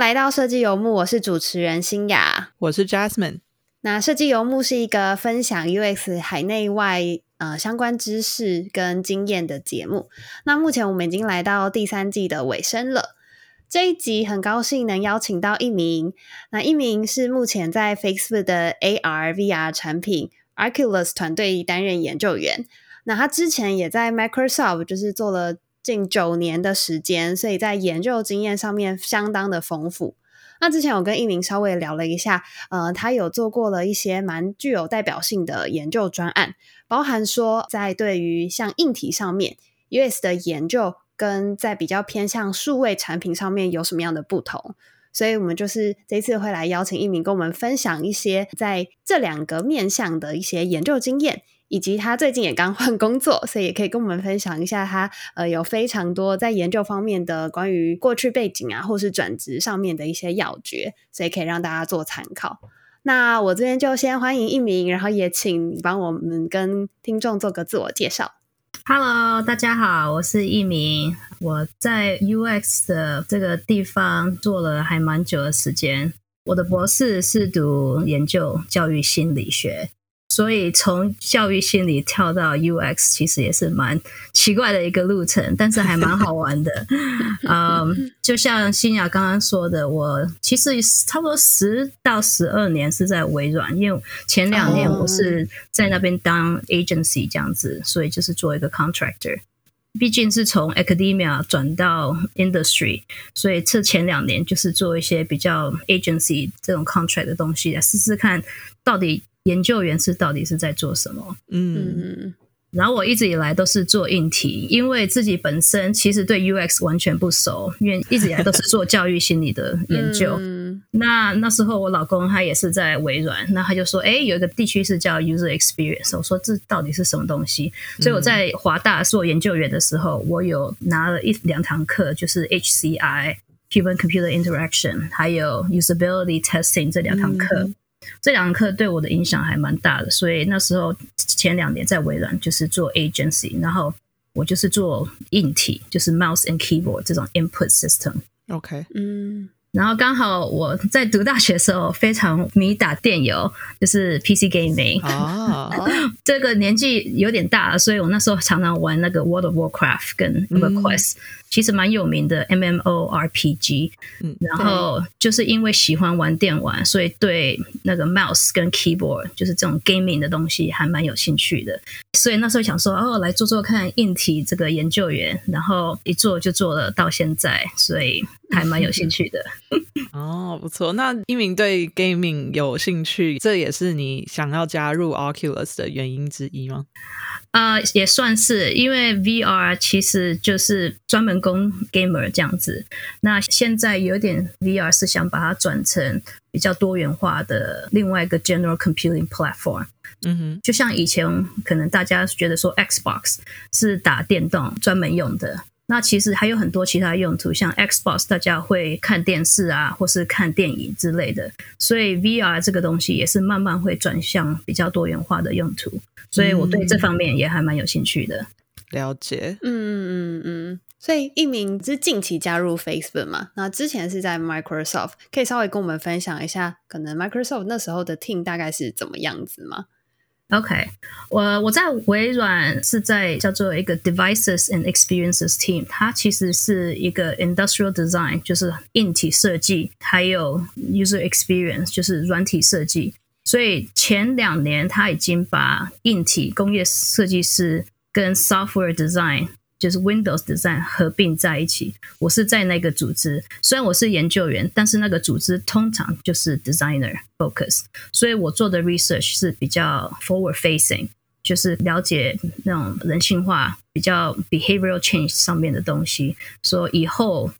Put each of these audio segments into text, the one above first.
来到设计游牧，我是主持人新雅，我是 Jasmine。那设计游牧是一个分享 UX 海内外呃相关知识跟经验的节目。那目前我们已经来到第三季的尾声了。这一集很高兴能邀请到一名，那一名是目前在 Facebook 的 AR VR 产品 Arculus 团队担任研究员。那他之前也在 Microsoft 就是做了。近九年的时间，所以在研究经验上面相当的丰富。那之前我跟一鸣稍微聊了一下，呃，他有做过了一些蛮具有代表性的研究专案，包含说在对于像硬体上面 US 的研究，跟在比较偏向数位产品上面有什么样的不同。所以我们就是这次会来邀请一鸣跟我们分享一些在这两个面向的一些研究经验。以及他最近也刚换工作，所以也可以跟我们分享一下他呃有非常多在研究方面的关于过去背景啊，或是转职上面的一些要诀，所以可以让大家做参考。那我这边就先欢迎一鸣，然后也请帮我们跟听众做个自我介绍。Hello，大家好，我是一鸣，我在 UX 的这个地方做了还蛮久的时间，我的博士是读研究教育心理学。所以从教育心理跳到 UX，其实也是蛮奇怪的一个路程，但是还蛮好玩的。嗯，就像新雅刚刚说的，我其实差不多十到十二年是在微软，因为前两年我是在那边当 agency 这样子，所以就是做一个 contractor。毕竟是从 academia 转到 industry，所以这前两年就是做一些比较 agency 这种 contract 的东西，来试试看到底。研究员是到底是在做什么？嗯，然后我一直以来都是做硬体，因为自己本身其实对 UX 完全不熟，因为一直以来都是做教育心理的研究。那那时候我老公他也是在微软，那他就说：“哎，有一个地区是叫 User Experience。”我说：“这到底是什么东西？”所以我在华大做研究员的时候，我有拿了一两堂课，就是 HCI Human Computer Interaction，还有 Usability Testing 这两堂课。这两堂课对我的影响还蛮大的，所以那时候前两年在微软就是做 agency，然后我就是做硬体，就是 mouse and keyboard 这种 input system。OK，嗯。然后刚好我在读大学的时候非常迷打电游，就是 PC gaming。哦，这个年纪有点大了，所以我那时候常常玩那个 World of Warcraft 跟 EverQuest。其实蛮有名的 MMORPG，嗯，然后就是因为喜欢玩电玩，所以对那个 mouse 跟 keyboard 就是这种 gaming 的东西还蛮有兴趣的。所以那时候想说，哦，来做做看硬体这个研究员，然后一做就做了到现在，所以还蛮有兴趣的。哦，不错。那一鸣对 gaming 有兴趣，这也是你想要加入 Oculus 的原因之一吗？啊，也算是，因为 VR 其实就是专门供 gamer 这样子。那现在有点 VR 是想把它转成比较多元化的另外一个 general computing platform。嗯哼，就像以前可能大家觉得说 Xbox 是打电动专门用的。那其实还有很多其他用途，像 Xbox 大家会看电视啊，或是看电影之类的，所以 VR 这个东西也是慢慢会转向比较多元化的用途，所以我对这方面也还蛮有兴趣的。了解，嗯嗯嗯，所以一鸣是近期加入 Facebook 嘛？那之前是在 Microsoft，可以稍微跟我们分享一下，可能 Microsoft 那时候的 team 大概是怎么样子吗？OK，我我在微软是在叫做一个 Devices and Experiences Team，它其实是一个 Industrial Design，就是硬体设计，还有 User Experience，就是软体设计。所以前两年，他已经把硬体工业设计师跟 Software Design。就是 Windows Design 合并在一起，我是在那个组织。虽然我是研究员，但是那个组织通常就是 Designer focus，所以我做的 research 是比较 forward facing，就是了解那种人性化、比较 behavioral change 上面的东西。说以后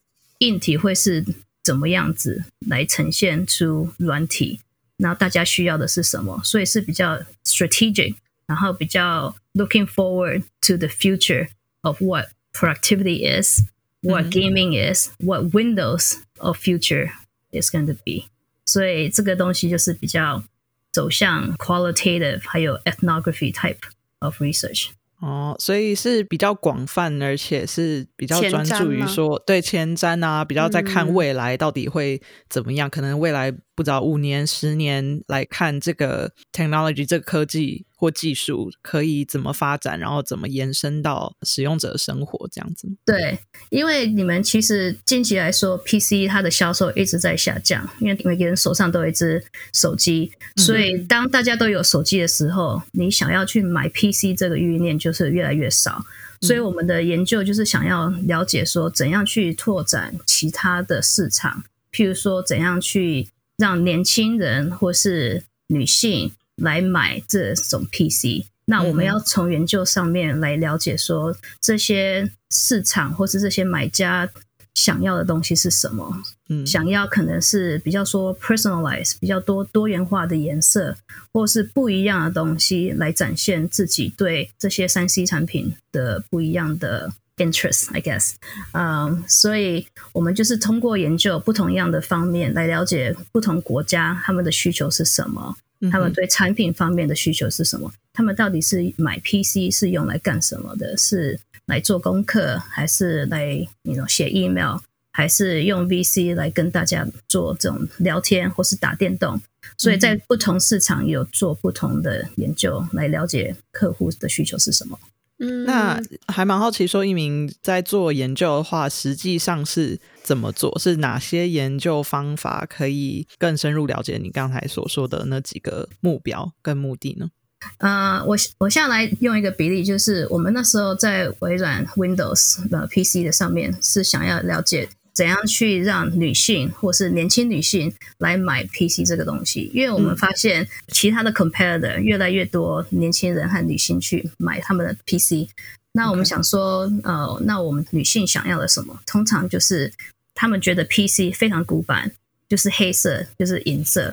硬体会是怎么样子来呈现出软体，那大家需要的是什么？所以是比较 strategic，然后比较 looking forward to the future。of what productivity is, what mm-hmm. gaming is, what Windows of future is going to be. 所以这个东西就是比较走向 qualitative 还有 ethnography type of research。 哦，所以是比较广泛，而且是比较前专注于瞻吗说对前瞻啊，比较在看嗯未来到底会怎么样，可能未来 不知道五年、十年来看这个 technology 这个科技或技术可以怎么发展，然后怎么延伸到使用者生活这样子。对，因为你们其实近期来说，PC 它的销售一直在下降，因为每个人手上都有一只手机，所以当大家都有手机的时候，你想要去买 PC 这个欲念就是越来越少。所以我们的研究就是想要了解说，怎样去拓展其他的市场，譬如说怎样去让年轻人或是女性来买这种 PC。那我们要从研究上面来了解说，这些市场或是这些买家想要的东西是什么。嗯，想要可能是比较说 personalize 比较多多元化的颜色，或是不一样的东西来展现自己对这些三 C 产品的不一样的 interest，I guess。嗯，所以我们就是通过研究不同样的方面来了解不同国家他们的需求是什么。嗯他们对产品方面的需求是什么？他们到底是买 PC 是用来干什么的？是来做功课，还是来那种写 email，还是用 VC 来跟大家做这种聊天，或是打电动？所以在不同市场有做不同的研究，来了解客户的需求是什么。嗯，那还蛮好奇，说一鸣在做研究的话，实际上是怎么做？是哪些研究方法可以更深入了解你刚才所说的那几个目标跟目的呢？呃，我我下来用一个比例，就是我们那时候在微软 Windows 的 PC 的上面是想要了解怎样去让女性或是年轻女性来买 PC 这个东西，因为我们发现其他的 competitor 越来越多年轻人和女性去买他们的 PC。那我们想说，呃，那我们女性想要的什么？通常就是他们觉得 PC 非常古板，就是黑色，就是银色，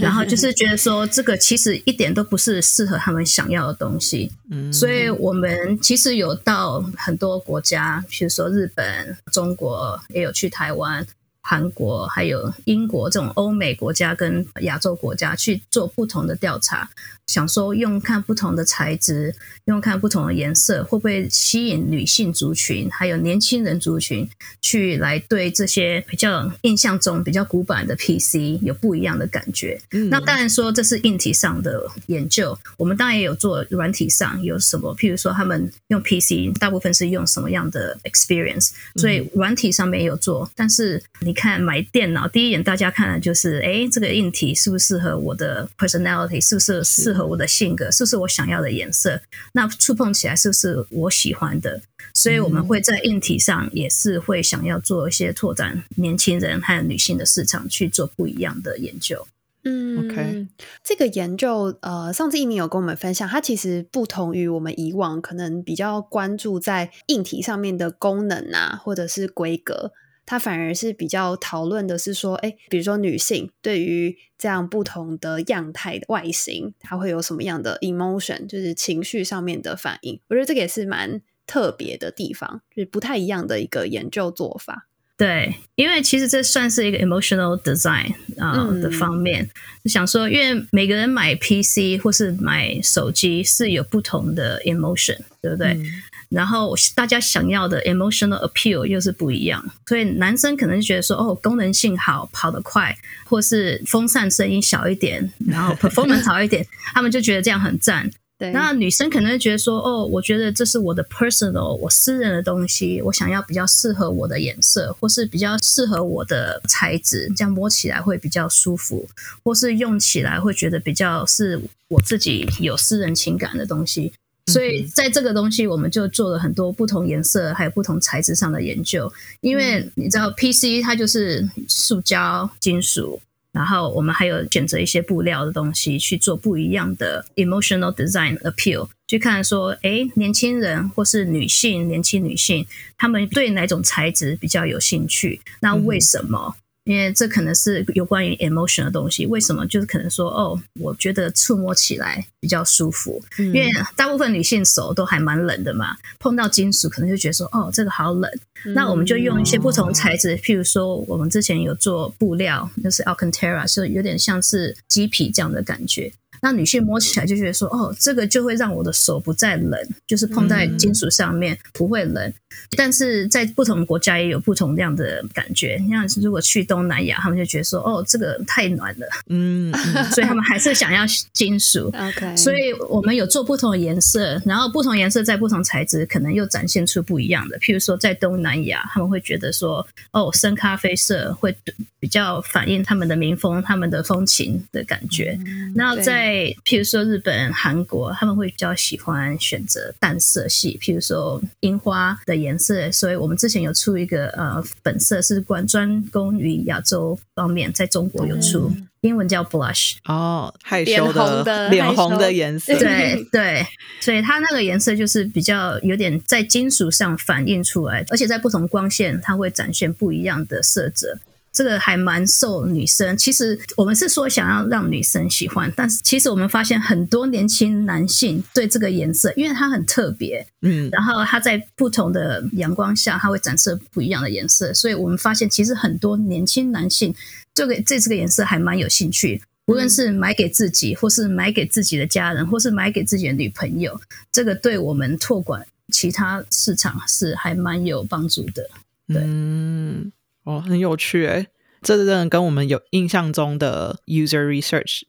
然后就 是觉得说这个其实一点都不是适合他们想要的东西。嗯，所以我们其实有到很多国家，比如说日本、中国，也有去台湾、韩国，还有英国这种欧美国家跟亚洲国家去做不同的调查，想说用看不同的材质，用看不同的颜色，会不会吸引女性族群，还有年轻人族群去来对这些比较印象中比较古板的 PC 有不一样的感觉。嗯那当然说这是硬体上的研究，我们当然也有做软体上有什么，譬如说他们用 PC 大部分是用什么样的 experience，所以软体上面也有做。但是你看买电脑，第一眼大家看的就是，哎，这个硬体适不适合我的 personality，是不是适合我的性格，是不是我想要的颜色？那触碰起来是不是我喜欢的？所以我们会在硬体上也是会想要做一些拓展年轻人还有女性的市场，去做不一样的研究。嗯 OK 这个研究，呃，上次一鸣有跟我们分享，它其实不同于我们以往可能比较关注在硬体上面的功能啊，或者是规格，它反而是比较讨论的是说，哎，比如说女性对于这样不同的样态的外形，她会有什么样的 emotion，就是情绪上面的反应。我觉得这个也是蛮特别的地方，就是不太一样的一个研究做法。对，因为其实这算是一个 emotional design 啊、嗯的方面，就想说，因为每个人买 PC 或是买手机是有不同的 emotion，对不对？嗯然后大家想要的 emotional appeal 又是不一样，所以男生可能就觉得说，哦，功能性好，跑得快，或是风扇声音小一点，然后 performance 好一点，他们就觉得这样很赞。对，那女生可能会觉得说，哦，我觉得这是我的 personal，我私人的东西，我想要比较适合我的颜色，或是比较适合我的材质，这样摸起来会比较舒服，或是用起来会觉得比较是我自己有私人情感的东西。所以在这个东西，我们就做了很多不同颜色还有不同材质上的研究。因为你知道，PC 它就是塑胶、金属，然后我们还有选择一些布料的东西去做不一样的 emotional design appeal，去看说，哎，年轻人或是女性、年轻女性，他们对哪种材质比较有兴趣？那为什么？因为这可能是有关于 emotion 的东西。为什么？就是可能说，哦，我觉得触摸起来比较舒服，嗯因为大部分女性手都还蛮冷的嘛，碰到金属可能就觉得说，哦，这个好冷。那我们就用一些不同材质，譬如说，我们之前有做布料，就是 Alcantara，就有点像是鸡皮这样的感觉。那女性摸起来就觉得说，哦，这个就会让我的手不再冷，就是碰在金属上面不会冷。但是在不同国家也有不同样的感觉。像如果去东南亚，他们就觉得说，哦，这个太暖了，嗯，所以他们还是想要金属。OK，所以我们有做不同的颜色，然后不同颜色在不同材质可能又展现出不一样的。譬如说，在东南亚，他们会觉得说，哦，深咖啡色会比较反映他们的民风、他们的风情的感觉。然后对在譬如说日本、韩国，他们会比较喜欢选择淡色系，譬如说樱花的颜色。所以我们之前有出一个呃粉色，是关专攻于亚洲方面，在中国有出，英文叫 blush。哦，害脸羞红的脸红的颜色，对对，所以它那个颜色就是比较有点在金属上反映出来，而且在不同光线，它会展现不一样的色泽。这个还蛮受女生，其实我们是说想要让女生喜欢，但是其实我们发现很多年轻男性对这个颜色，因为它很特别，嗯，然后它在不同的阳光下，它会展示不一样的颜色，所以我们发现其实很多年轻男性这个对这个颜色还蛮有兴趣。无论是买给自己，或是买给自己的家人，或是买给自己的女朋友，这个对我们拓管其他市场是还蛮有帮助的。对嗯，哦，很有趣诶，这真的跟我们有印象中的 user research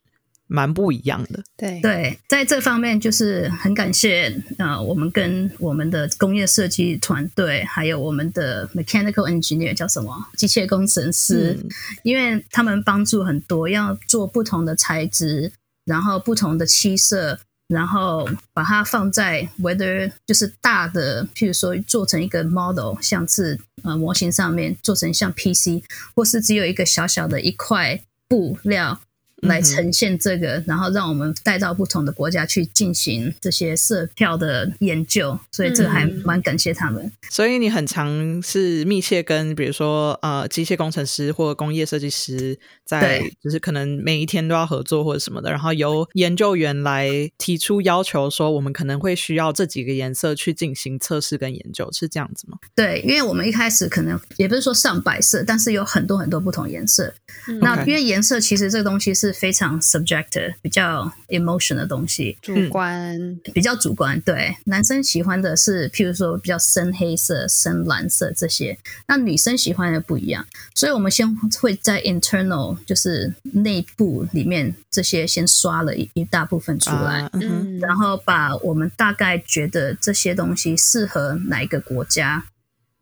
蛮不一样的。对对，在这方面就是很感谢呃，我们跟我们的工业设计团队，还有我们的 mechanical engineer 叫什么机械工程师，嗯因为他们帮助很多，要做不同的材质，然后不同的漆色。然后把它放在 whether 就是大的，譬如说做成一个 model，像是呃模型上面做成像 PC，或是只有一个小小的一块布料来呈现这个，然后让我们带到不同的国家去进行这些色票的研究，所以这个还蛮感谢他们。所以你很常是密切跟比如说呃机械工程师或工业设计师在，就是可能每一天都要合作或者什么的，然后由研究员来提出要求，说我们可能会需要这几个颜色去进行测试跟研究，是这样子吗？对，因为我们一开始可能也不是说上百色，但是有很多很多不同颜色。那因为颜色其实这个东西是非常 subjective、比较 emotion 的东西，主观比较主观。对，男生喜欢的是譬如说比较深黑色、深蓝色这些，那女生喜欢的不一样。所以我们先会在 internal 就是内部里面这些先刷了一一大部分出来。啊嗯然后把我们大概觉得这些东西适合哪一个国家，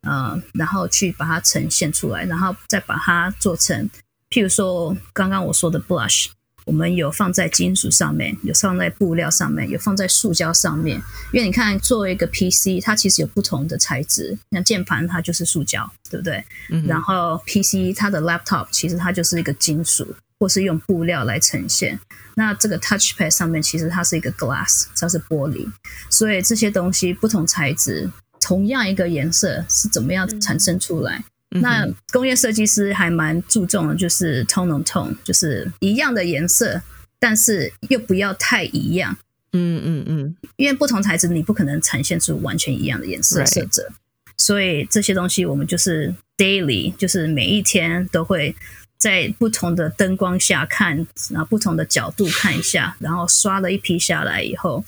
呃，然后去把它呈现出来，然后再把它做成，譬如说刚刚我说的 blush，我们有放在金属上面，有放在布料上面，有放在塑胶上面。因为你看，作为一个 PC，它其实有不同的材质，像键盘它就是塑胶，对不对？嗯然后 PC 它的 laptop 其实它就是一个金属，或是用布料来呈现。那这个 touchpad 上面其实它是一个 glass，它是玻璃，所以这些东西不同材质，同样一个颜色是怎么样产生出来？嗯哼那工业设计师还蛮注重的，就是 tone on tone，就是一样的颜色，但是又不要太一样。嗯嗯嗯因为不同材质你不可能呈现出完全一样的颜色色泽所以这些东西我们就是 daily，就是每一天都会在不同的灯光下看，然后不同的角度看一下，然后刷了一批下来以后，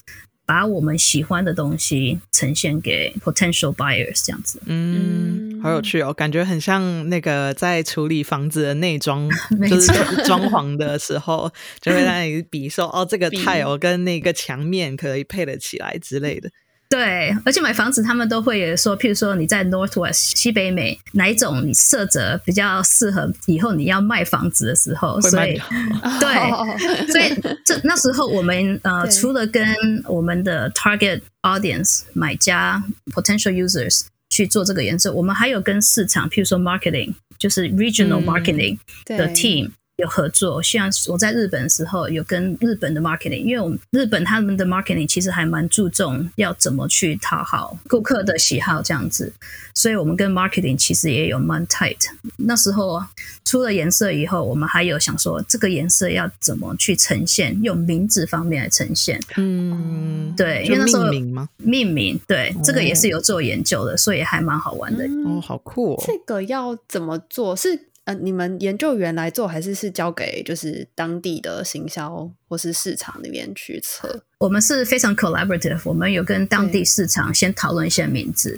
把我们喜欢的东西呈现给 potential buyers 这样子。嗯，好有趣哦，感觉很像那个在处理房子的内装，没就是装潢的时候，就会在那里比说，哦，这个比 tile 跟那个墙面可以配得起来之类的。对，而且买房子他们都会有说，譬如说你在 Northwest 西北美哪一种你色泽比较适合以后你要卖房子的时候，所以 对，所以这那时候我们呃，除了跟我们的 target audience 买家 potential users 去做这个研究，我们还有跟市场，譬如说 marketing，就是 regional 嗯 marketing 的 team。有合作，像我在日本的时候，有跟日本的 marketing，因为我们日本他们的 marketing 其实还蛮注重要怎么去讨好顾客的喜好这样子，所以我们跟 marketing 其实也有蛮 tight。那时候出了颜色以后，我们还有想说这个颜色要怎么去呈现，用名字方面来呈现，嗯，对，因就为那时候命名吗？命名，对，这个也是有做研究的，所以还蛮好玩的。哦，好酷哦！这个要怎么做？是呃，你们研究员来做，还是是交给就是当地的行销或是市场那边去测？我们是非常 collaborative，我们有跟当地市场先讨论一些名字，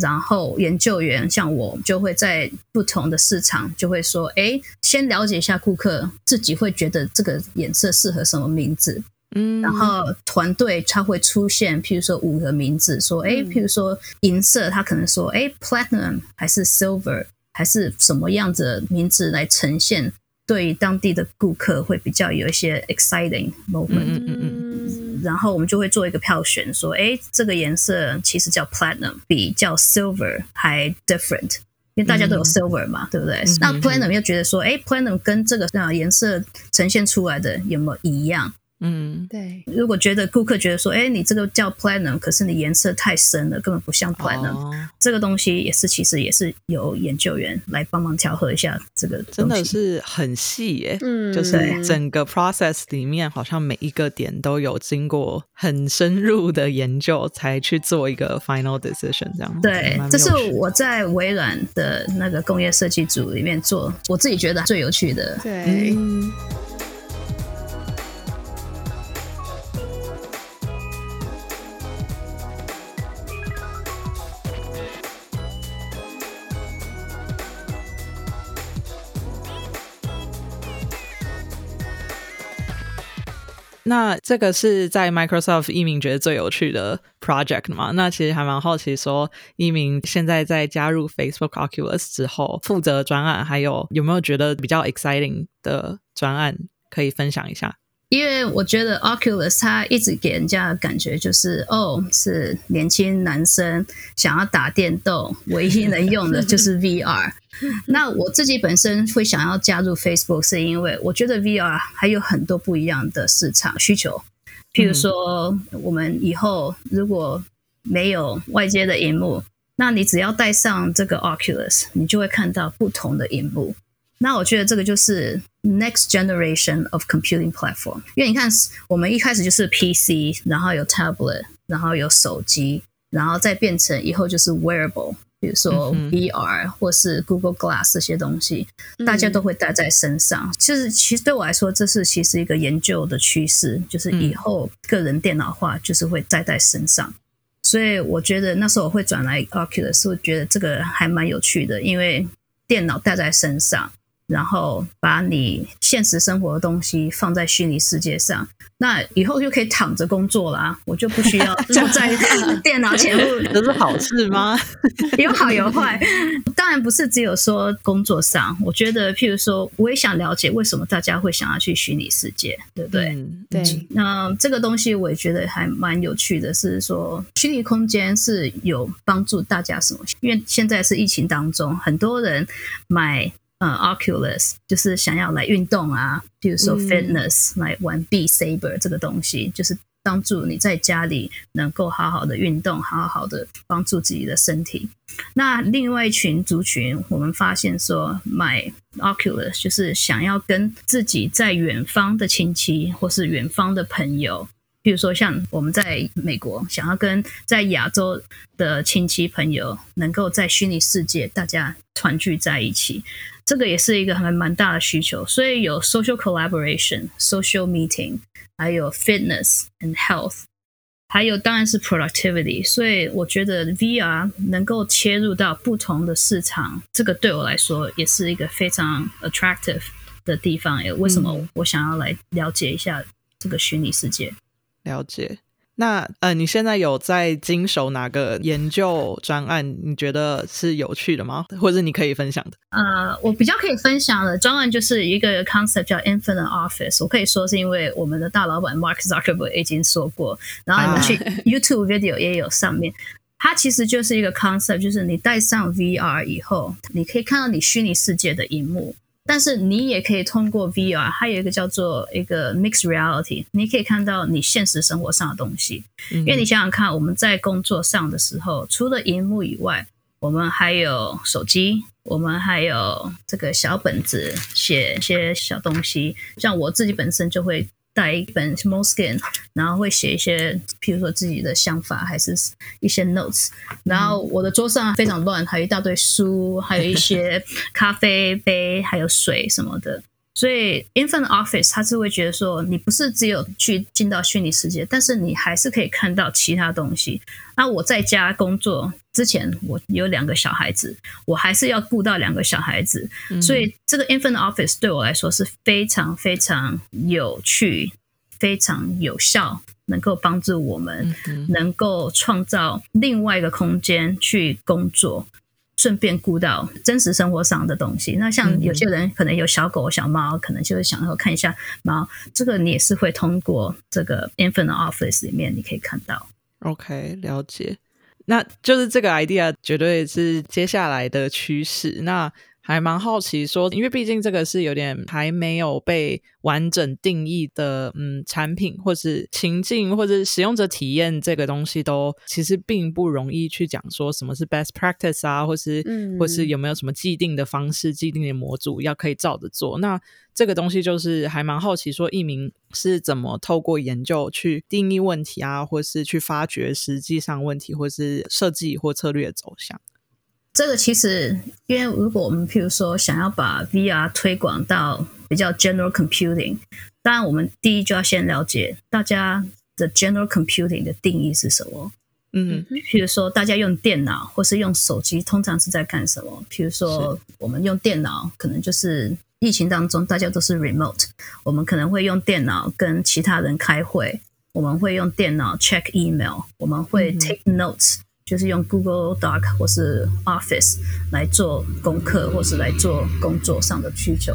然后研究员像我就会在不同的市场就会说，哎，先了解一下顾客自己会觉得这个颜色适合什么名字。嗯，然后团队它会出现，譬如说五个名字，说哎，譬如说银色，他可能说哎，platinum 还是 silver 还是什么样子的名字来呈现，对当地的顾客会比较有一些 exciting moment。嗯嗯嗯，然后我们就会做一个票选，说哎，这个颜色其实叫 platinum，比叫 silver 还 different，因为大家都有 silver 嘛，对不对？那 platinum 又觉得说，哎，platinum 跟这个啊颜色呈现出来的有没有一样？嗯，对。如果觉得顾客觉得说，哎，你这个叫 platinum，可是你颜色太深了，根本不像 platinum，、哦这个东西也是其实也是由研究员来帮忙调和一下这个真的是很细耶。嗯，就是整个 process 里面，好像每一个点都有经过很深入的研究，才去做一个 final decision 这样。对蛮，这是我在微软的那个工业设计组里面做，我自己觉得最有趣的。对。嗯那这个是在 Microsoft 一鸣觉得最有趣的 project 嘛？那其实还蛮好奇说，一鸣现在在加入 Facebook Oculus 之后，负责专案，还有有没有觉得比较 exciting 的专案可以分享一下？因为我觉得 Oculus 它一直给人家的感觉就是，哦，是年轻男生想要打电动，唯一能用的就是 VR。那我自己本身会想要加入 Facebook，是因为我觉得 VR 还有很多不一样的市场需求。譬如说，我们以后如果没有外接的荧幕，那你只要戴上这个 Oculus，你就会看到不同的荧幕。那我觉得这个就是 next generation of computing platform，因为你看，我们一开始就是 PC，然后有 tablet，然后有手机，然后再变成以后就是 wearable，比如说 VR 或是 Google Glass 这些东西，大家都会带在身上。其实其实对我来说，这是其实一个研究的趋势，就是以后个人电脑化就是会带在身上。所以我觉得那时候我会转来 Oculus，我觉得这个还蛮有趣的，因为电脑带在身上，然后把你现实生活的东西放在虚拟世界上，那以后就可以躺着工作啦，我就不需要坐 在 电脑前面。这是好事吗？有好有坏，当然不是只有说工作上。我觉得，譬如说，我也想了解为什么大家会想要去虚拟世界，对不对？嗯对，那这个东西我也觉得还蛮有趣的，是说虚拟空间是有帮助大家什么？因为现在是疫情当中，很多人买呃 Oculus 就是想要来运动啊，比如说嗯 fitness、来玩 B Saber 这个东西，就是帮助你在家里能够好好的运动，好好的帮助自己的身体。那另外一群族群，我们发现说买 Oculus 就是想要跟自己在远方的亲戚或是远方的朋友，比如说像我们在美国，想要跟在亚洲的亲戚朋友能够在虚拟世界大家团聚在一起，这个也是一个还蛮大的需求。所以有 social collaboration、social meeting，还有 fitness and health。还有当然是 productivity，所以我觉得 VR 能够切入到不同的市场，这个对我来说也是一个非常 attractive 的地方。也为什么我想要来了解一下这个虚拟世界？了解。那呃，你现在有在经手哪个研究专案？你觉得是有趣的吗？或者你可以分享的？呃，我比较可以分享的专案就是一个 concept 叫 Infinite Office。我可以说是因为我们的大老板 Mark Zuckerberg 已经说过，然后你们去 YouTube video 也有上面。它其实就是一个 concept，就是你戴上 VR 以后，你可以看到你虚拟世界的荧幕，但是你也可以通过 VR，还有一个叫做一个 mixed reality，你可以看到你现实生活上的东西。因因为你想想看，我们在工作上的时候，除了荧幕以外，我们还有手机，我们还有这个小本子写一些小东西。像我自己本身就会带一本 small skin，然后会写一些，譬如说自己的想法，还是一些 notes。然后我的桌上非常乱，还有一大堆书，还有一些咖啡杯，还有水什么的。所以 Infinite Office 他是会觉得说，你不是只有去进到虚拟世界，但是你还是可以看到其他东西。那我在家工作之前，我有两个小孩子，我还是要顾到两个小孩子，所以这个 Infinite Office 对我来说是非常非常有趣、非常有效，能够帮助我们能够创造另外一个空间去工作。顺便顾到真实生活上的东西。那像有些人可能有小狗、小猫，可能就是想要看一下猫。这个你也是会通过这个 Infinite Office 里面，你可以看到。OK，了解。那就是这个 idea 绝对是接下来的趋势。那还蛮好奇，说因为毕竟这个是有点还没有被完整定义的，嗯，产品或是情境或者使用者体验这个东西，都其实并不容易去讲说什么是 best practice 啊，或是或是有没有什么既定的方式、既定的模组要可以照着做。那这个东西就是还蛮好奇，说艺名是怎么透过研究去定义问题啊，或是去发掘实际上问题，或是设计或策略的走向。这个其实，因为如果我们譬如说想要把 VR 推广到比较 general computing，当然我们第一就要先了解大家的 general computing 的定义是什么。嗯，譬如说大家用电脑或是用手机，通常是在干什么？譬如说我们用电脑，可能就是疫情当中大家都是 remote，我们可能会用电脑跟其他人开会，我们会用电脑 check email，我们会 take notes。就是用 Google Doc 或是 Office 来做功课，或是来做工作上的需求，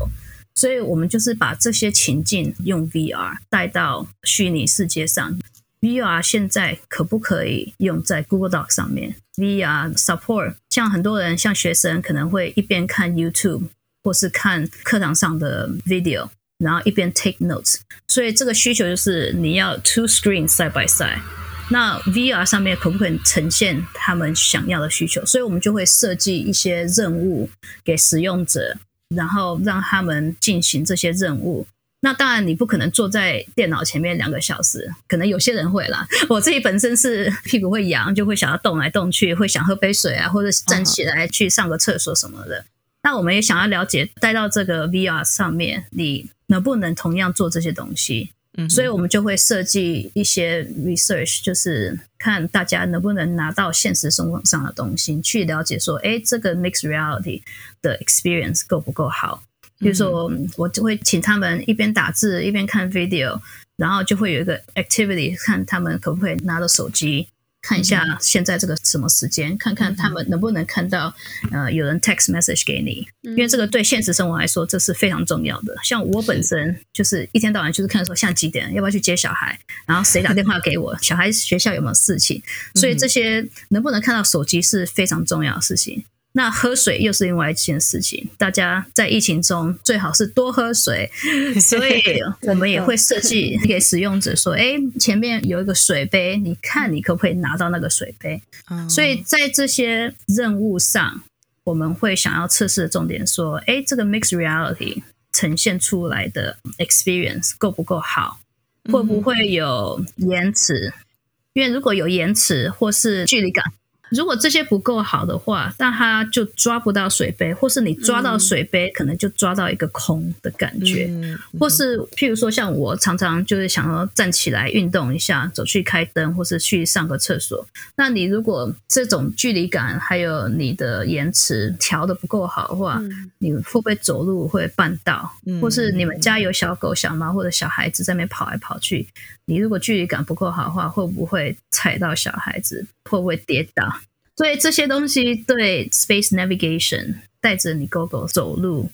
所以我们就是把这些情境用 VR 带到虚拟世界上。VR 现在可不可以用在 Google Doc 上面？VR support 像很多人，像学生可能会一边看 YouTube 或是看课堂上的 video，然后一边 take notes。所以这个需求就是你要 two screens side by side。那 VR 上面可不可以呈现他们想要的需求？所以我们就会设计一些任务给使用者，然后让他们进行这些任务。那当然，你不可能坐在电脑前面两个小时，可能有些人会啦。我自己本身是屁股会痒，就会想要动来动去，会想喝杯水啊，或者站起来去上个厕所什么的。那我们也想要了解，带到这个 VR 上面，你能不能同样做这些东西？所以我们就会设计一些 research，就是看大家能不能拿到现实生活上的东西，去了解说，哎，这个 mixed reality 的 experience 够不够好？比如说，我就会请他们一边打字一边看 video，然后就会有一个 activity，看他们可不可以拿着手机。看一下现在这个什么时间，看看他们能不能看到，呃，有人 text message 给你，因为这个对现实生活来说这是非常重要的。像我本身就是一天到晚就是看说，像几点要不要去接小孩，然后谁打电话给我，小孩学校有没有事情，所以这些能不能看到手机是非常重要的事情。那喝水又是另外一件事情，大家在疫情中最好是多喝水，所以我们也会设计给使用者说：“哎，前面有一个水杯，你看你可不可以拿到那个水杯？”所以在这些任务上，我们会想要测试的重点说：“哎，这个 mixed reality 呈现出来的 experience 够不够好？会不会有延迟？因为如果有延迟或是距离感。”如果这些不够好的话，那他就抓不到水杯，或是你抓到水杯，可能就抓到一个空的感觉，或是譬如说像我常常就是想要站起来运动一下，走去开灯，或是去上个厕所。那你如果这种距离感还有你的延迟调的不够好的话，你会不会走路会绊倒？或是你们家有小狗、小猫或者小孩子在那边跑来跑去？你如果距离感不够好的话，会不会踩到小孩子？会不会跌倒？所以这些东西对 space navigation 带着你 go go 走路，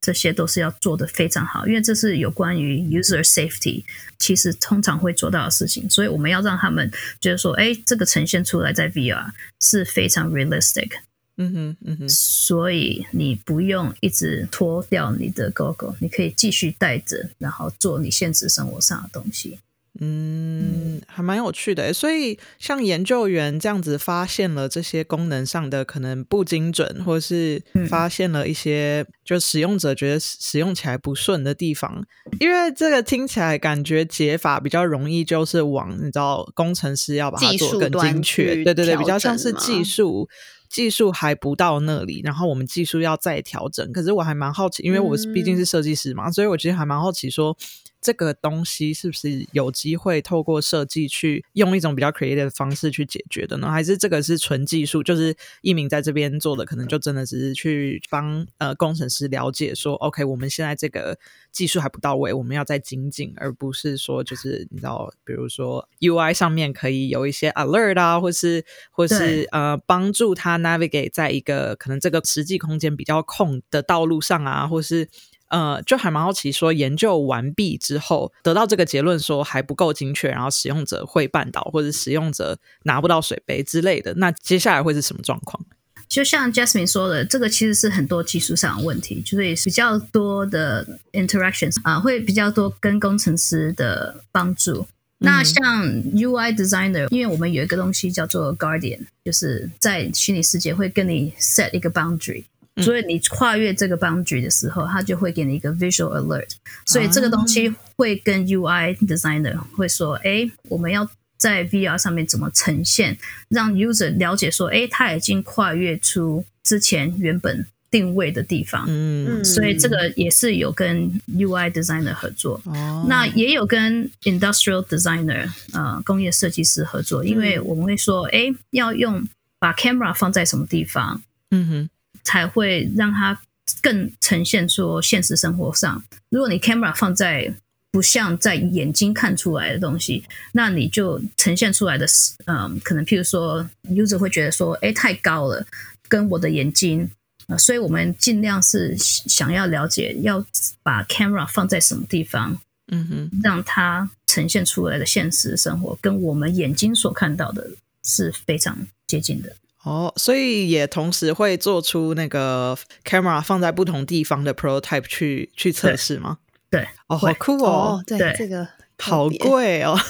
这些都是要做的非常好，因为这是有关于 user safety，其实通常会做到的事情。所以我们要让他们觉得说，哎，这个呈现出来在 VR 是非常 realistic。嗯哼，嗯哼。所以你不用一直脱掉你的 go go，你可以继续带着，然后做你现实生活上的东西。嗯，还蛮有趣的。所以像研究员这样子发现了这些功能上的可能不精准，或是发现了一些就使用者觉得使用起来不顺的地方，因为这个听起来感觉解法比较容易，就是往你知道工程师要把它做更精确，对对对，比较像是技术。技术还不到那里，然后我们技术要再调整。可是我还蛮好奇，因为我是毕竟是设计师嘛，所以我其实还蛮好奇说。这个东西是不是有机会透过设计去用一种比较 creative 的方式去解决的呢？还是这个是纯技术？就是一鸣在这边做的，可能就真的只是去帮呃工程师了解说，OK，我们现在这个技术还不到位，我们要再精进，而不是说就是你知道，比如说 UI 上面可以有一些 alert 啊，或是或是呃帮助他 navigate 在一个可能这个实际空间比较空的道路上啊，或是。呃，就还蛮好奇，说研究完毕之后得到这个结论，说还不够精确，然后使用者会绊倒，或者使用者拿不到水杯之类的，那接下来会是什么状况？就像 Jasmine 说的，这个其实是很多技术上的问题，就是比较多的 interactions 啊，会比较多跟工程师的帮助。那像 UI designer，因为我们有一个东西叫做 guardian，就是在虚拟世界会跟你 set 一个 boundary。所以你跨越这个 boundary 的时候，它就会给你一个 visual alert。所以这个东西会跟 UI designer 会说：“哎，我们要在 VR 上面怎么呈现，让 user 了解说，哎，他已经跨越出之前原本定位的地方。”嗯，所以这个也是有跟 UI designer 合作。哦，那也有跟 industrial designer 呃工业设计师合作，因为我们会说：“哎，要用把 camera 放在什么地方？”嗯哼。才会让它更呈现出现实生活上。如果你 camera 放在不像在眼睛看出来的东西，那你就呈现出来的是，嗯，可能譬如说，user 会觉得说，哎，太高了，跟我的眼睛，呃所以我们尽量是想要了解，要把 camera 放在什么地方，嗯哼，让它呈现出来的现实生活跟我们眼睛所看到的是非常接近的。哦，所以也同时会做出那个 camera 放在不同地方的 prototype 去去测试吗？对，哦，好酷哦！对，这个好贵哦。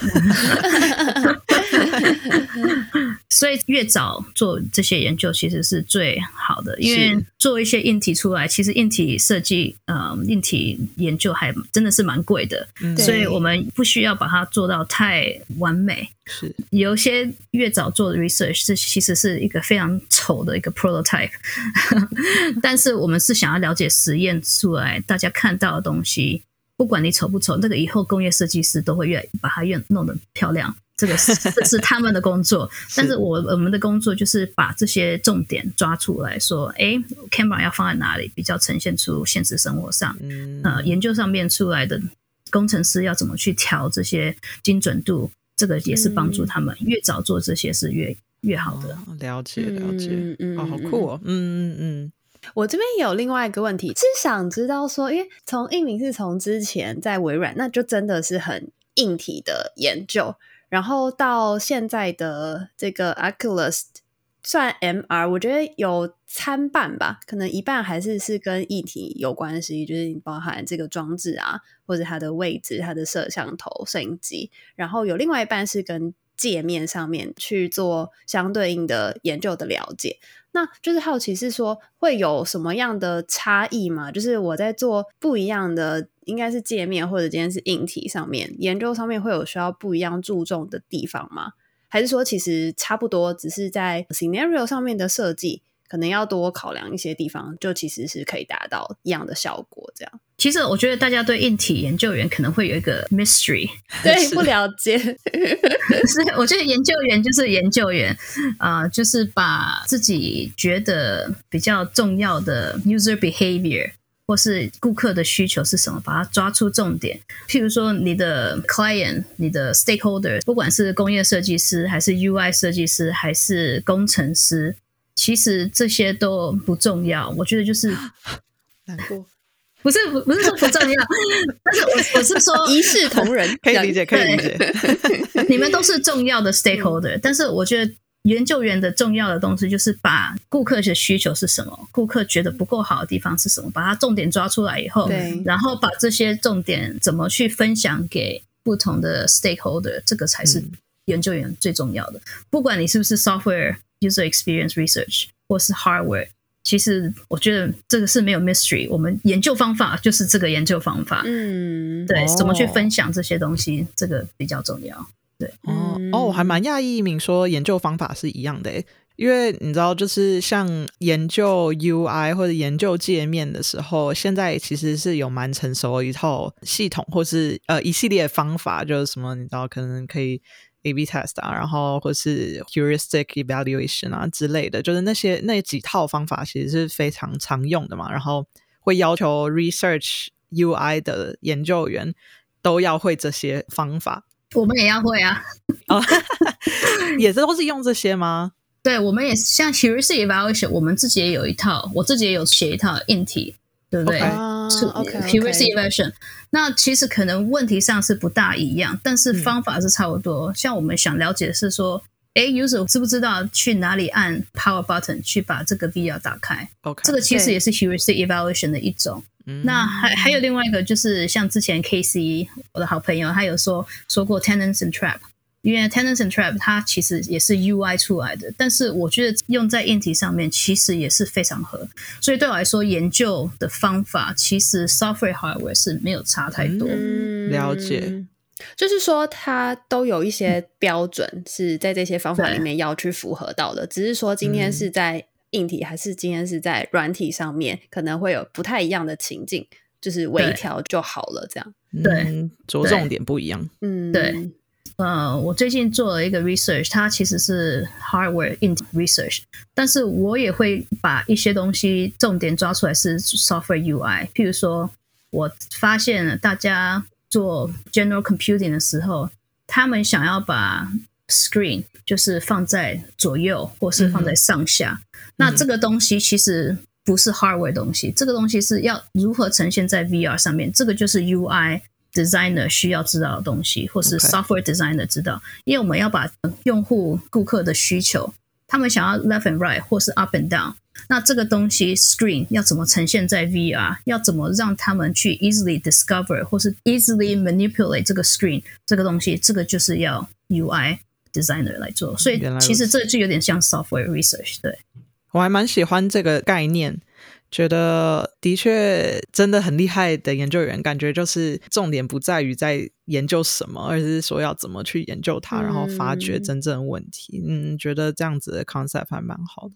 所以越早做这些研究其实是最好的，因为做一些硬体出来，其实硬体设计呃硬体研究还真的是蛮贵的，所以我们不需要把它做到太完美。是。有些越早做的 research 是其实是一个非常丑的一个 prototype，但是我们是想要了解实验出来大家看到的东西，不管你丑不丑，那个以后工业设计师都会越把它越弄得漂亮。这个是 这是他们的工作，但是我我们的工作就是把这些重点抓出来说，哎，camera 要放在哪里，比较呈现出现实生活上，呃，研究上面出来的工程师要怎么去调这些精准度，这个也是帮助他们越早做这些是越越好的。了解了解，嗯哦，好酷哦，嗯嗯嗯。我这边有另外一个问题，是想知道说，因为从一鸣是从之前在微软，那就真的是很硬体的研究。然后到现在的这个 Oculus 算 MR，我觉得有参半吧，可能一半还是是跟议题有关系，就是包含这个装置啊，或者它的位置、它的摄像头、摄影机，然后有另外一半是跟界面上面去做相对应的研究的了解。那就是好奇是说会有什么样的差异吗？就是我在做不一样的。应该是界面或者今天是硬体上面研究上面会有需要不一样注重的地方吗？还是说其实差不多，只是在 scenario 上面的设计可能要多考量一些地方，就其实是可以达到一样的效果。这样，其实我觉得大家对硬体研究员可能会有一个 mystery，对，不了解。是，我觉得研究员就是研究员啊，就是把自己觉得比较重要的 user behavior。或是顾客的需求是什么，把它抓出重点。譬如说，你的 client、你的 stakeholder，不管是工业设计师，还是 UI 设计师，还是工程师，其实这些都不重要。我觉得就是 难过，不是不不是说不重要，但是我我是说一视同仁，可以理解，可以理解。你们都是重要的 stakeholder，但是我觉得。研究员的重要的东西就是把顾客的需求是什么，顾客觉得不够好的地方是什么，把它重点抓出来以后，对，然后把这些重点怎么去分享给不同的 stakeholder，这个才是嗯研究员最重要的。不管你是不是 software user experience research 或是 hardware，其实我觉得这个是没有 mystery。我们研究方法就是这个研究方法，嗯，对，哦怎么去分享这些东西，这个比较重要。哦嗯哦，我还蛮讶异，一鸣说研究方法是一样的诶，因为你知道，就是像研究 UI 或者研究界面的时候，现在其实是有蛮成熟的一套系统，或是呃一系列方法，就是什么你知道，可能可以 A/B test 啊，然后或是 heuristic evaluation 啊之类的，就是那些那几套方法其实是非常常用的嘛，然后会要求 research UI 的研究员都要会这些方法。我们也要会啊，哦，也是都是用这些吗？对，我们也是像 heuristic evaluation，我们自己也有一套，我自己也有写一套硬体，对不对 OK 啊是 OK heuristic evaluation。那其实可能问题上是不大一样，但是嗯方法是差不多。像我们想了解的是说，诶 u s e r 知不知道去哪里按 power button 去把这个 VR 打开？OK，这个其实也是 heuristic evaluation 的一种。嗯那还还有另外一个，就是像之前 KC 我的好朋友，他有说说过 tenants and trap，因为 tenants and trap 它其实也是 UI 出来的，但是我觉得用在硬体上面其实也是非常合，所以对我来说，研究的方法其实 software hardware 是没有差太多。嗯了解。就是说，它都有一些标准是在这些方法里面要去符合到的，只是说今天是在硬体还是今天是在软体上面，可能会有不太一样的情境，就是微调就好了。这样，对嗯着重点不一样。嗯，对呃，我最近做了一个 research，它其实是 hardware in research，但是我也会把一些东西重点抓出来是 software UI。譬如说，我发现了大家做 general computing 的时候，他们想要把 screen 就是放在左右或是放在上下，那这个东西其实不是 hardware 东西，这个东西是要如何呈现在 VR 上面，这个就是 UI。designer 需要知道的东西，或是 software designer 知道。因为我们要把用户、顾客的需求，他们想要 left and right 或是 up and down，那这个东西 screen 要怎么呈现在 VR，要怎么让他们去 easily discover 或是 easily manipulate 这个 screen 这个东西，这个就是要 UI designer 来做，所以其实这就有点像 software research，对。我还蛮喜欢这个概念，觉得的确真的很厉害的研究员，感觉就是重点不在于在研究什么，而是说要怎么去研究它，然后发掘真正问题。嗯，觉得这样子的 concept 还蛮好的。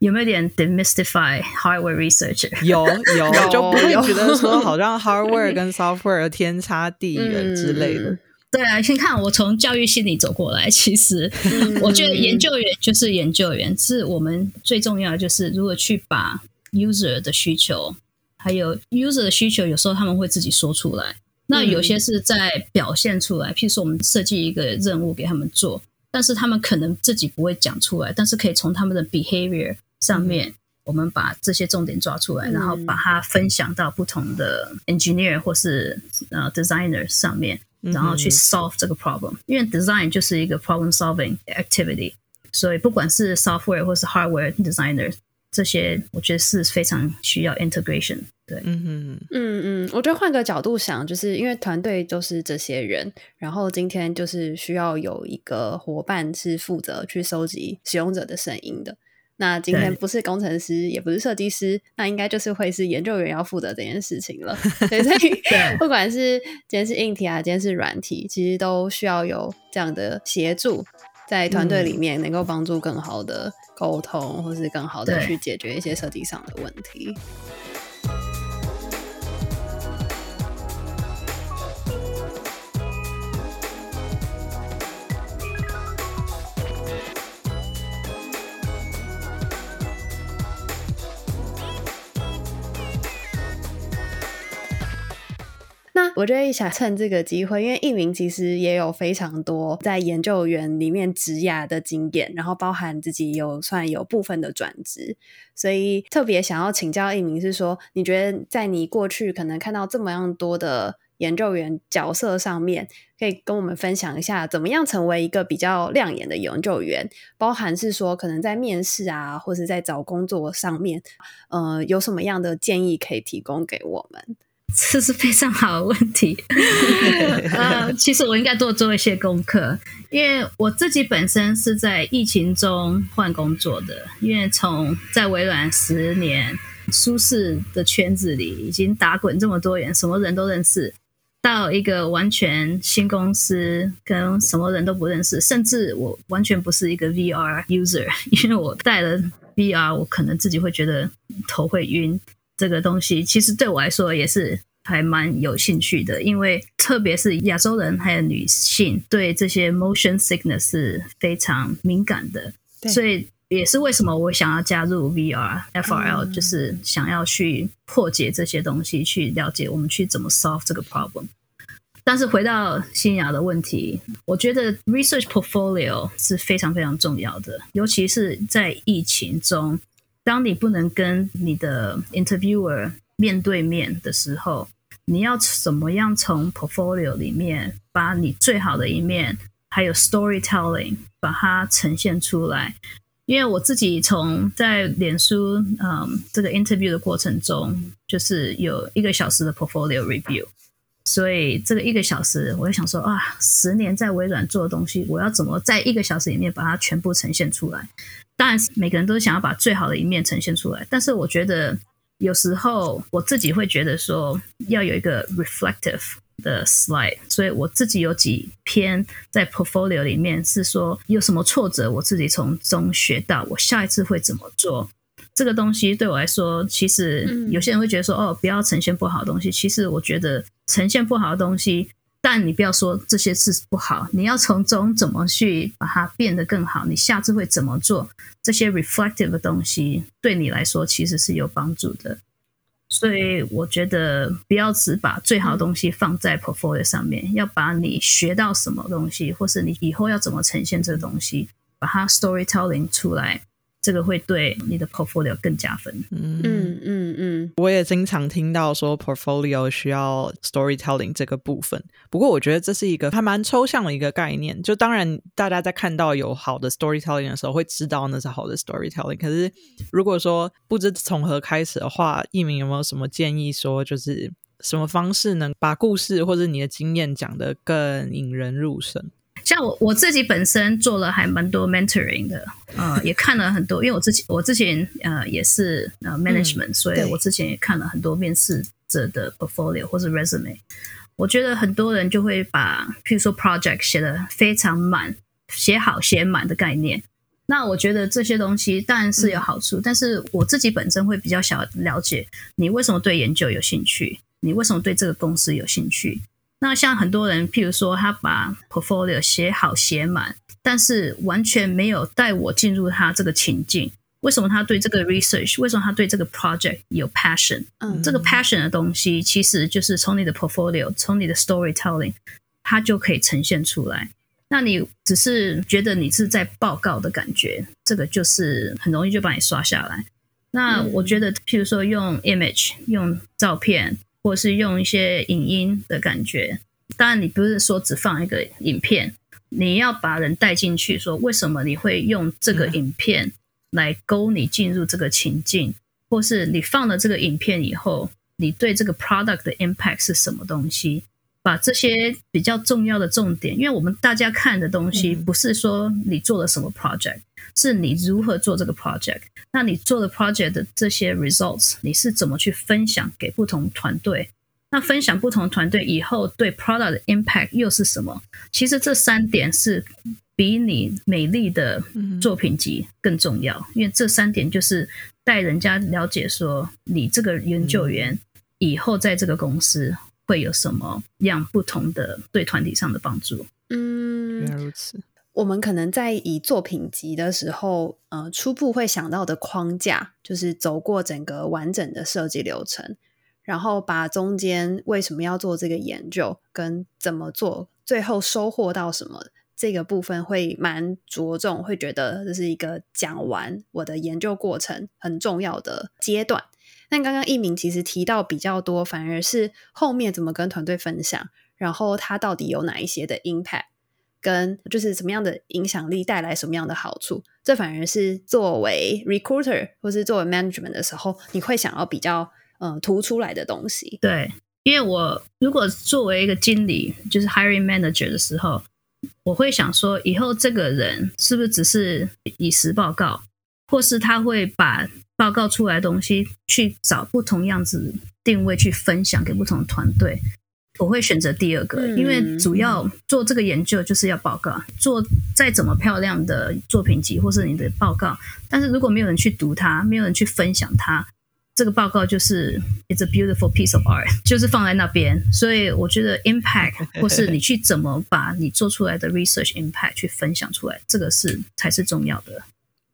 有没有点 demystify hardware researcher？有有。有 就不会觉得说好像 hardware 跟 software 天差地远之类的。嗯。对啊，先看我从教育心理走过来，其实我觉得研究员就是研究员，是我们最重要的就是如何去把 user 的需求，还有 user 的需求，有时候他们会自己说出来，那有些是在表现出来，譬如说我们设计一个任务给他们做，但是他们可能自己不会讲出来，但是可以从他们的 behavior 上面。我们把这些重点抓出来，然后把它分享到不同的 engineer 或是呃 designer 上面，然后去 solve 这个 problem。因为 design 就是一个 problem solving activity，所以不管是 software 或是 hardware designer，这些我觉得是非常需要 integration。对，嗯嗯，嗯嗯，我觉得换个角度想，就是因为团队就是这些人，然后今天就是需要有一个伙伴是负责去收集使用者的声音的。那今天不是工程师，也不是设计师，那应该就是会是研究员要负责这件事情了。对，所以 不管是今天是硬体啊，今天是软体，其实都需要有这样的协助，在团队里面能够帮助更好的沟通，或是更好的去解决一些设计上的问题。我觉得想趁这个机会，因为艺名其实也有非常多在研究员里面职涯的经验，然后包含自己有算有部分的转职，所以特别想要请教艺名是说，你觉得在你过去可能看到这么样多的研究员角色上面，可以跟我们分享一下，怎么样成为一个比较亮眼的研究员？包含是说，可能在面试啊，或是在找工作上面，呃，有什么样的建议可以提供给我们？这是非常好的问题。呃，其实我应该多做一些功课，因为我自己本身是在疫情中换工作的。因为从在微软十年舒适的圈子里，已经打滚这么多年，什么人都认识，到一个完全新公司，跟什么人都不认识，甚至我完全不是一个 VR user，因为我带了 VR，我可能自己会觉得头会晕。这个东西其实对我来说也是还蛮有兴趣的，因为特别是亚洲人还有女性对这些 motion sickness 是非常敏感的，所以也是为什么我想要加入 VR FRL，就是想要去破解这些东西，去了解我们去怎么 solve 这个 problem。但是回到新雅的问题，我觉得 research portfolio 是非常非常重要的，尤其是在疫情中。当你不能跟你的 interviewer 面对面的时候，你要怎么样从 portfolio 里面把你最好的一面，还有 storytelling 把它呈现出来？因为我自己从在脸书嗯这个 interview 的过程中，就是有一个小时的 portfolio review，所以这个一个小时，我就想说啊，十年在微软做的东西，我要怎么在一个小时里面把它全部呈现出来？当然，每个人都是想要把最好的一面呈现出来。但是，我觉得有时候我自己会觉得说，要有一个 reflective 的 slide。所以我自己有几篇在 portfolio 里面是说，有什么挫折，我自己从中学到，我下一次会怎么做。这个东西对我来说，其实有些人会觉得说，哦，不要呈现不好的东西。其实我觉得呈现不好的东西。但你不要说这些事不好，你要从中怎么去把它变得更好？你下次会怎么做？这些 reflective 的东西对你来说其实是有帮助的。所以我觉得不要只把最好的东西放在 portfolio 上面，要把你学到什么东西，或是你以后要怎么呈现这个东西，把它 storytelling 出来。这个会对你的 portfolio 更加分。嗯嗯嗯嗯，我也经常听到说 portfolio 需要 storytelling 这个部分。不过我觉得这是一个还蛮抽象的一个概念。就当然大家在看到有好的 storytelling 的时候，会知道那是好的 storytelling。可是如果说不知从何开始的话，艺名有没有什么建议？说就是什么方式能把故事或者你的经验讲得更引人入胜？像我我自己本身做了还蛮多 mentoring 的，呃，也看了很多，因为我之前我之前呃也是呃 management，所以我之前也看了很多面试者的 portfolio 或者 resume。我觉得很多人就会把譬如说 project 写的非常满，写好写满的概念。那我觉得这些东西当然是有好处，但是我自己本身会比较想了解你为什么对研究有兴趣，你为什么对这个公司有兴趣。那像很多人，譬如说他把 portfolio 写好写满，但是完全没有带我进入他这个情境。为什么他对这个 research？为什么他对这个 project 有 passion？嗯，这个 passion 的东西，其实就是从你的 portfolio，从你的 storytelling，它就可以呈现出来。那你只是觉得你是在报告的感觉，这个就是很容易就把你刷下来。那我觉得，譬如说用 image，用照片。或是用一些影音的感觉，当然你不是说只放一个影片，你要把人带进去，说为什么你会用这个影片来勾你进入这个情境，或是你放了这个影片以后，你对这个 product 的 impact 是什么东西？把这些比较重要的重点，因为我们大家看的东西不是说你做了什么 project，是你如何做这个 project。那你做的 project 的这些 results，你是怎么去分享给不同团队？那分享不同团队以后对 product 的 impact 又是什么？其实这三点是比你美丽的作品集更重要，因为这三点就是带人家了解说你这个研究员以后在这个公司。会有什么样不同的对团体上的帮助？嗯，原来如此。我们可能在以作品集的时候，呃，初步会想到的框架就是走过整个完整的设计流程，然后把中间为什么要做这个研究，跟怎么做，最后收获到什么这个部分会蛮着重，会觉得这是一个讲完我的研究过程很重要的阶段。但刚刚一鸣其实提到比较多，反而是后面怎么跟团队分享，然后他到底有哪一些的 impact，跟就是什么样的影响力带来什么样的好处，这反而是作为 recruiter 或是作为 management 的时候，你会想要比较嗯突出来的东西。对。因为我如果作为一个经理，就是 hiring manager 的时候，我会想说，以后这个人是不是只是以实报告，或是他会把报告出来的东西去找不同样子定位去分享给不同的团队。我会选择第二个，因为主要做这个研究就是要报告，做再怎么漂亮的作品集或是你的报告，但是如果没有人去读它，没有人去分享它，这个报告就是 it's a beautiful piece of art，就是放在那边。所以我觉得 impact 或是你去怎么把你做出来的 research impact 去分享出来，这个是才是重要的。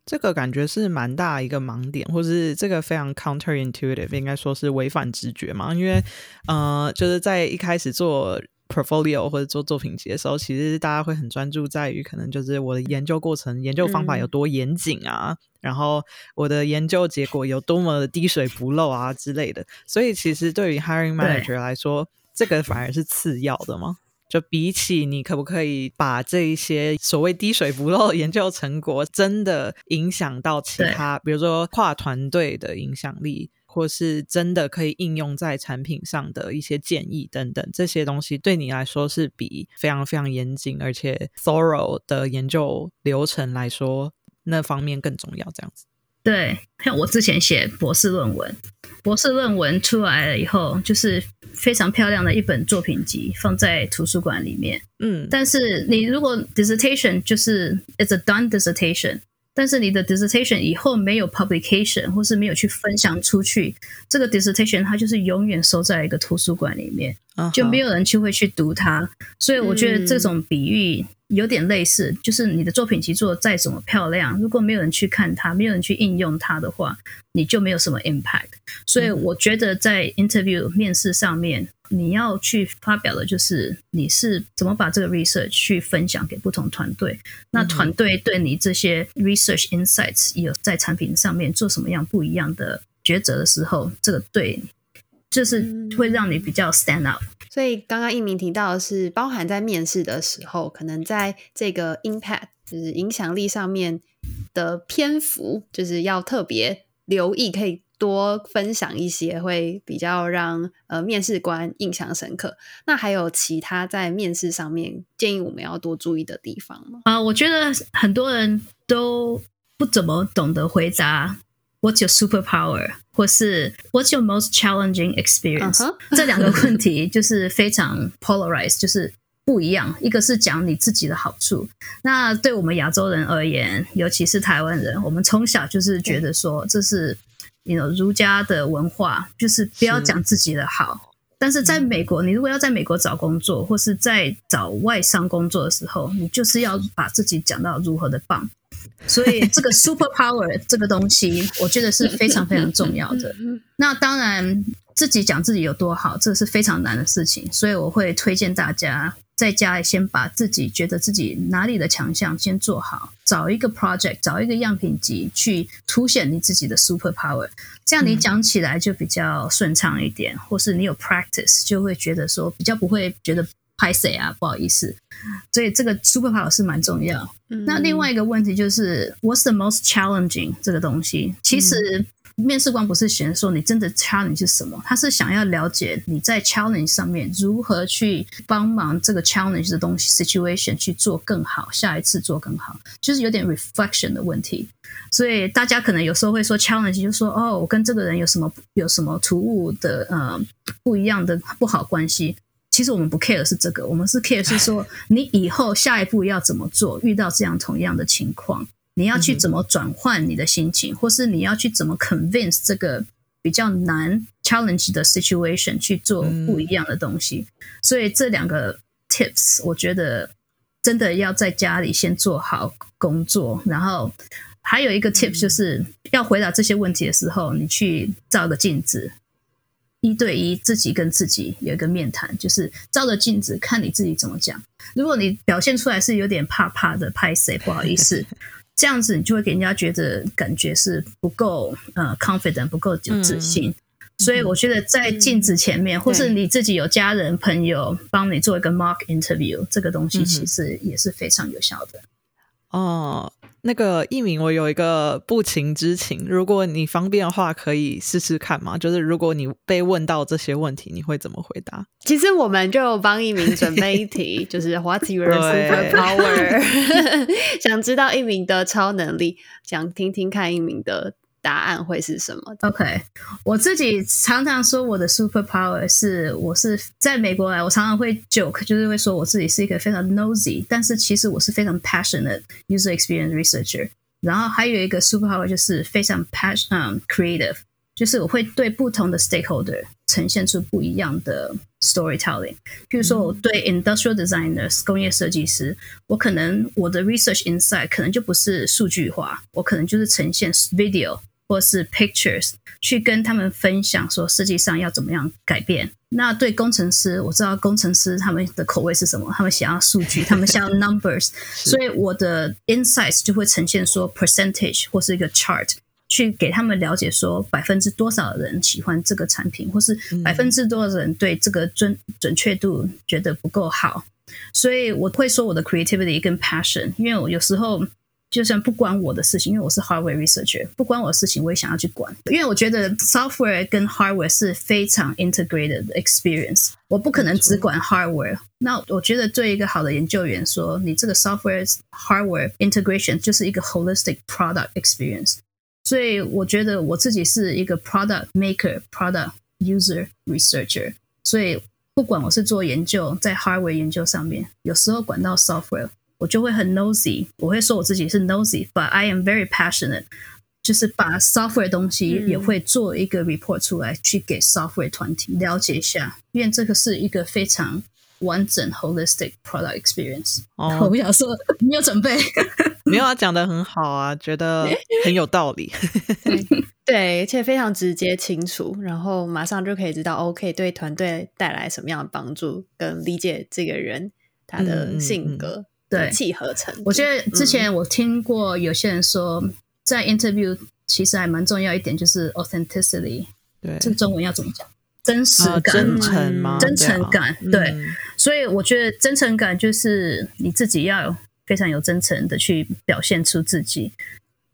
这个感觉是蛮大一个盲点，或是这个非常 counterintuitive，应该说是违反直觉嘛？因为呃，就是在一开始做 portfolio 或者做作品集的时候，其实大家会很专注在于可能就是我的研究过程、研究方法有多严谨啊，然后我的研究结果有多么的滴水不漏啊之类的。所以其实对于 hiring manager 来说，这个反而是次要的吗？就比起你可不可以把这一些所谓滴水不漏的 研究成果，真的影响到其他，比如说跨团队的影响力，或是真的可以应用在产品上的一些建议等等，这些东西对你来说是比非常非常严谨而且 thorough 的研究流程来说，那方面更重要。这样子。对，像我之前写博士论文，博士论文出来了以后，就是非常漂亮的一本作品集，放在图书馆里面。嗯，但是你如果 dissertation 就是 it's a done dissertation，但是你的 dissertation 以后没有 publication 或是没有去分享出去，这个 dissertation 它就是永远收在一个图书馆里面，就没有人去会去读它。所以我觉得这种比喻。有点类似，就是你的作品集做再怎么漂亮，如果没有人去看它，没有人去应用它的话，你就没有什么 impact。所以我觉得在 interview 面试上面，你要去发表的就是你是怎么把这个 research 去分享给不同团队，那团队对你这些 research insights 有在产品上面做什么样不一样的抉择的时候，这个对，就是会让你比较 stand out。所以刚刚一鸣提到的是，包含在面试的时候，可能在这个 impact 就是影响力上面的篇幅，就是要特别留意，可以多分享一些，会比较让呃面试官印象深刻。那还有其他在面试上面建议我们要多注意的地方吗？啊，我觉得很多人都不怎么懂得回答。What's your superpower？或是 What's your most challenging experience？这两个问题就是非常 polarized，就是不一样。一个是讲你自己的好处，那对我们亚洲人而言，尤其是台湾人，我们从小就是觉得说这是你 know 儒家的文化，就是不要讲自己的好。但是在美国，你如果要在美国找工作，或是在找外商工作的时候，你就是要把自己讲到如何的棒。所以这个 super power 这个东西，我觉得是非常非常重要的。那当然，自己讲自己有多好，这是非常难的事情。所以我会推荐大家在家里先把自己觉得自己哪里的强项先做好，找一个 project，找一个样品集去凸显你自己的 super power。这样你讲起来就比较顺畅一点，或是你有 practice，就会觉得说比较不会觉得。拍谁啊？不好意思，所以这个 super power 是蛮重要。那另外一个问题就是，What's the most challenging 这个东西？其实面试官不是嫌说你真的 challenge 是什么，他是想要了解你在 challenge 上面如何去帮忙这个 challenge 的东西 situation 去做更好，下一次做更好，就是有点 reflection 的问题。所以大家可能有时候会说 challenge，就说哦，我跟这个人有什么有什么突兀的呃不一样的不好关系。其实我们不 care 是这个，我们是 care 是说你以后下一步要怎么做，遇到这样同样的情况，你要去怎么转换你的心情，或是你要去怎么 convince 这个比较难 challenge 的 situation 去做不一样的东西。所以这两个 tips 我觉得真的要在家里先做好工作，然后还有一个 tips 就是要回答这些问题的时候，你去照个镜子。一对一，自己跟自己有一个面谈，就是照着镜子看你自己怎么讲。如果你表现出来是有点怕怕的，拍谁不好意思，这样子你就会给人家觉得感觉是不够呃 confident，不够有自信。所以我觉得在镜子前面，或是你自己有家人朋友帮你做一个 mock interview，这个东西其实也是非常有效的。哦。那个艺名，我有一个不情之请，如果你方便的话，可以试试看嘛。就是如果你被问到这些问题，你会怎么回答？其实我们就帮一鸣准备一题，就是 What's your super power？想知道一鸣的超能力，想听听看一鸣的。答案会是什么？OK，我自己常常说我的 super power 是我是在美国来，我常常会 joke，就是会说我自己是一个非常 nosy，但是其实我是非常 passionate user experience researcher。然后还有一个 super power 就是非常 passion，嗯，creative，就是我会对不同的 stakeholder 呈现出不一样的 storytelling。譬如说，我对 industrial designers 工业设计师，我可能我的 research insight 可能就不是数据化，我可能就是呈现 video。或是 pictures 去跟他们分享说设计上要怎么样改变。那对工程师，我知道工程师他们的口味是什么，他们想要数据，他们想要 numbers，所以我的 insights 就会呈现说 percentage 或是一个 chart，去给他们了解说百分之多少人喜欢这个产品，或是百分之多少人对这个准准确度觉得不够好。所以我会说我的 creativity 跟 passion，因为我有时候。就算不关我的事情，因为我是 hardware researcher，不关我的事情，我也想要去管。因为我觉得 software 跟 hardware 是非常 integrated experience，我不可能只管 hardware。那我觉得对一个好的研究员说，你这个 software hardware integration 就是一个 holistic product experience。所以我觉得我自己是一个 product maker，product user researcher。所以不管我是做研究，在 hardware 研究上面，有时候管到 software。我就会很 nosy，我会说我自己是 nosy，but I am very passionate，就是把 software 东西也会做一个 report 出来，去给 software 团体了解一下，因为这个是一个非常完整 holistic product experience。哦，我不想说，你有准备？没有啊，讲的很好啊，觉得很有道理。对，而且非常直接清楚，然后马上就可以知道，OK，对团队带来什么样的帮助，跟理解这个人他的性格。对，契合成。我觉得之前我听过有些人说，在 interview 其实还蛮重要一点，就是 authenticity。对，这个中文要怎么讲？真实感、真诚吗？真诚感。对，所以我觉得真诚感就是你自己要非常有真诚的去表现出自己。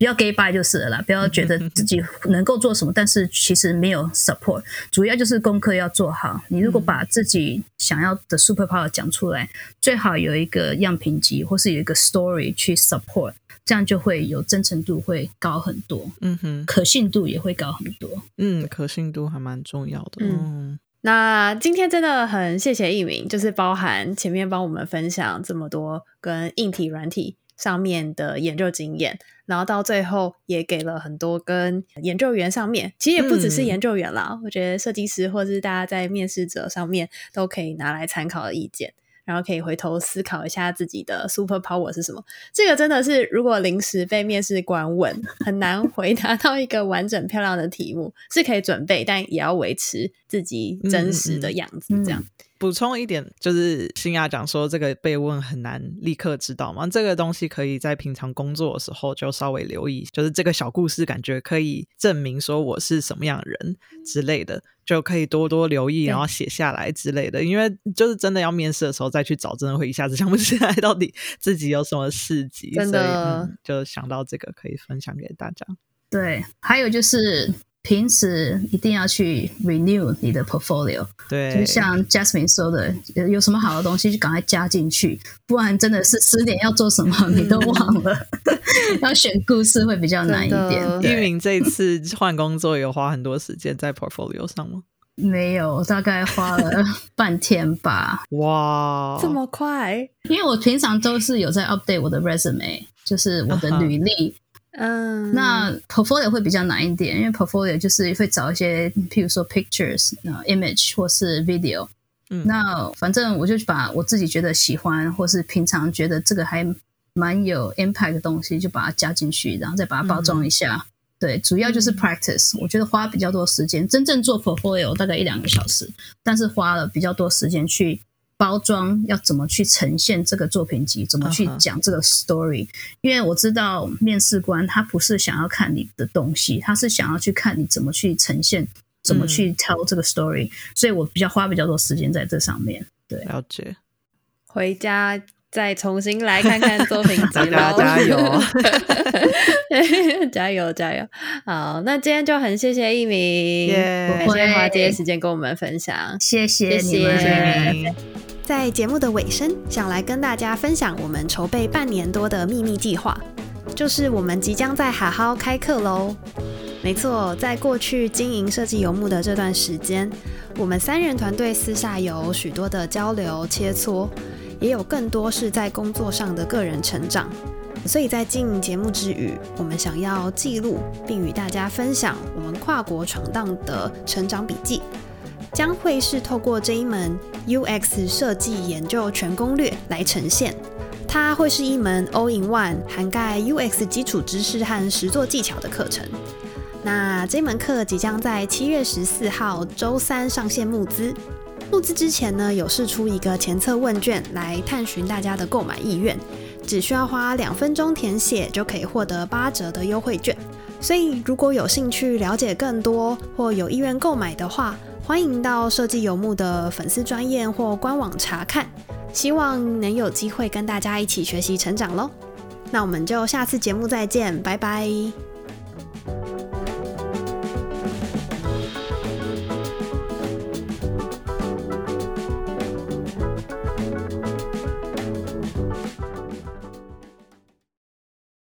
不要 gay bye 就是了啦，不要觉得自己能够做什么，但是其实没有 support。主要就是功课要做好。你如果把自己想要的 super power 讲出来，最好有一个样品集，或是有一个 story 去 support，这样就会有真诚度会高很多。嗯哼，可信度也会高很多。嗯，可信度还蛮重要的。嗯，那今天真的很谢谢一鸣，就是包含前面帮我们分享这么多跟硬体、软体。上面的研究经验，然后到最后也给了很多跟研究员上面，其实也不只是研究员啦，我觉得设计师或者是大家在面试者上面都可以拿来参考的意见，然后可以回头思考一下自己的 super power 是什么。这个真的是如果临时被面试官问，很难回答到一个完整漂亮的题目，是可以准备，但也要维持自己真实的样子，这样。补充一点，就是新亚讲说这个被问很难立刻知道嘛，这个东西可以在平常工作的时候就稍微留意，就是这个小故事感觉可以证明说我是什么样的人之类的，就可以多多留意，然后写下来之类的。因为就是真的要面试的时候再去找，真的会一下子想不起来到底自己有什么事迹，真的就想到这个可以分享给大家。对，还有就是。平时一定要去 renew 你的 portfolio，对，就像 Jasmine 说的，有什么好的东西就赶快加进去，不然真的是十点要做什么你都忘了。要选故事会比较难一点。玉明这次换工作有花很多时间在 portfolio 上吗？没有，大概花了半天吧。哇，这么快？因为我平常都是有在 update 我的 resume，就是我的履历。嗯，那 portfolio 会比较难一点，因为 portfolio 就是会找一些，譬如说 pictures、image 或是 video。嗯，那反正我就把我自己觉得喜欢，或是平常觉得这个还蛮有 impact 的东西，就把它加进去，然后再把它包装一下。对，主要就是 practice。我觉得花比较多时间，真正做 portfolio 大概一两个小时，但是花了比较多时间去。包装要怎么去呈现这个作品集？怎么去讲这个 story？因为我知道面试官他不是想要看你的东西，他是想要去看你怎么去呈现，怎么去 tell 这个 story。所以我比较花比较多时间在这上面。对，了解。回家再重新来看看作品集 加油，加油加油！好，那今天就很谢谢一鸣，耶感谢花这些时间跟我们分享。谢谢谢你们，谢在节目的尾声，想来跟大家分享我们筹备半年多的秘密计划，就是我们即将在好好开课喽。没错，在过去经营设计游牧的这段时间，我们三人团队私下有许多的交流切磋，也有更多是在工作上的个人成长。所以在经营节目之余，我们想要记录并与大家分享我们跨国闯荡的成长笔记。将会是透过这一门 UX 设计研究全攻略来呈现。它会是一门 All in One 涵盖 UX 基础知识和实作技巧的课程。那这门课即将在七月十四号周三上线募资。募资之前呢，有试出一个前测问卷来探寻大家的购买意愿，只需要花两分钟填写就可以获得八折的优惠券。所以如果有兴趣了解更多或有意愿购买的话，欢迎到设计游牧的粉丝专业或官网查看，希望能有机会跟大家一起学习成长喽。那我们就下次节目再见，拜拜。